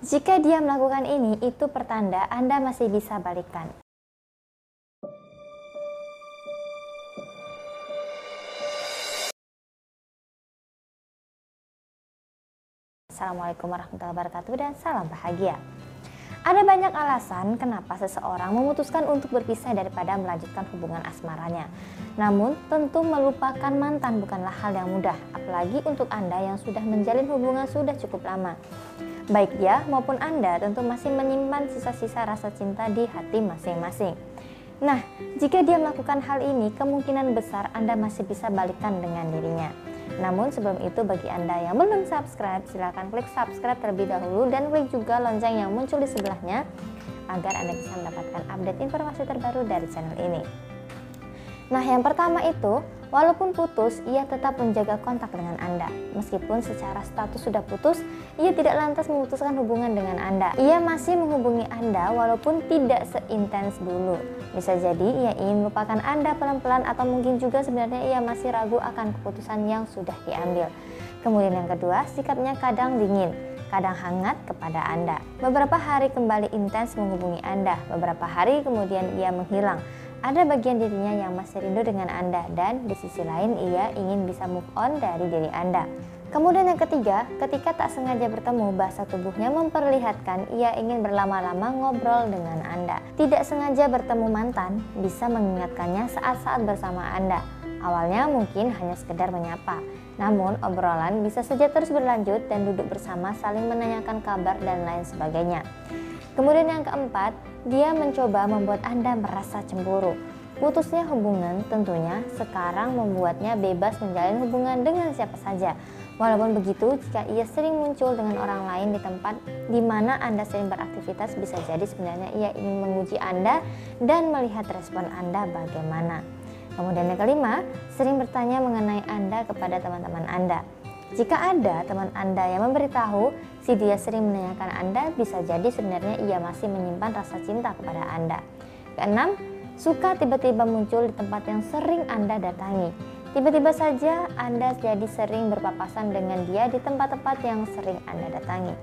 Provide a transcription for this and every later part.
Jika dia melakukan ini, itu pertanda Anda masih bisa balikan. Assalamualaikum warahmatullahi wabarakatuh dan salam bahagia. Ada banyak alasan kenapa seseorang memutuskan untuk berpisah daripada melanjutkan hubungan asmaranya. Namun, tentu melupakan mantan bukanlah hal yang mudah, apalagi untuk Anda yang sudah menjalin hubungan sudah cukup lama. Baik dia maupun Anda tentu masih menyimpan sisa-sisa rasa cinta di hati masing-masing. Nah, jika dia melakukan hal ini, kemungkinan besar Anda masih bisa balikan dengan dirinya. Namun sebelum itu bagi Anda yang belum subscribe, silahkan klik subscribe terlebih dahulu dan klik juga lonceng yang muncul di sebelahnya agar Anda bisa mendapatkan update informasi terbaru dari channel ini. Nah, yang pertama itu, walaupun putus, ia tetap menjaga kontak dengan Anda. Meskipun secara status sudah putus, ia tidak lantas memutuskan hubungan dengan Anda. Ia masih menghubungi Anda walaupun tidak seintens dulu. Bisa jadi ia ingin melupakan Anda pelan-pelan atau mungkin juga sebenarnya ia masih ragu akan keputusan yang sudah diambil. Kemudian yang kedua, sikapnya kadang dingin kadang hangat kepada Anda. Beberapa hari kembali intens menghubungi Anda, beberapa hari kemudian ia menghilang ada bagian dirinya yang masih rindu dengan Anda dan di sisi lain ia ingin bisa move on dari diri Anda. Kemudian yang ketiga, ketika tak sengaja bertemu, bahasa tubuhnya memperlihatkan ia ingin berlama-lama ngobrol dengan Anda. Tidak sengaja bertemu mantan bisa mengingatkannya saat-saat bersama Anda. Awalnya mungkin hanya sekedar menyapa, namun obrolan bisa saja terus berlanjut dan duduk bersama saling menanyakan kabar dan lain sebagainya. Kemudian yang keempat, dia mencoba membuat Anda merasa cemburu. Putusnya hubungan tentunya sekarang membuatnya bebas menjalin hubungan dengan siapa saja. Walaupun begitu, jika ia sering muncul dengan orang lain di tempat di mana Anda sering beraktivitas, bisa jadi sebenarnya ia ingin menguji Anda dan melihat respon Anda bagaimana. Kemudian yang kelima, sering bertanya mengenai Anda kepada teman-teman Anda. Jika ada teman Anda yang memberitahu si dia sering menanyakan Anda, bisa jadi sebenarnya ia masih menyimpan rasa cinta kepada Anda. Keenam, suka tiba-tiba muncul di tempat yang sering Anda datangi. Tiba-tiba saja Anda jadi sering berpapasan dengan dia di tempat-tempat yang sering Anda datangi.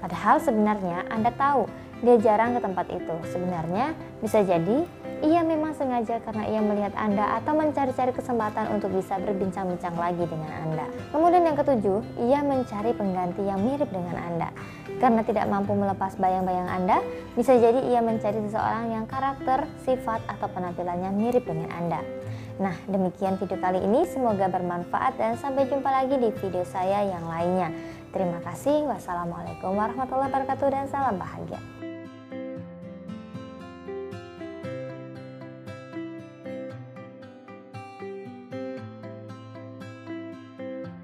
Padahal sebenarnya Anda tahu dia jarang ke tempat itu. Sebenarnya bisa jadi ia memang sengaja karena ia melihat Anda atau mencari-cari kesempatan untuk bisa berbincang-bincang lagi dengan Anda. Kemudian yang ketujuh, ia mencari pengganti yang mirip dengan Anda. Karena tidak mampu melepas bayang-bayang Anda, bisa jadi ia mencari seseorang yang karakter, sifat, atau penampilannya mirip dengan Anda. Nah, demikian video kali ini. Semoga bermanfaat dan sampai jumpa lagi di video saya yang lainnya. Terima kasih. Wassalamualaikum warahmatullahi wabarakatuh dan salam bahagia.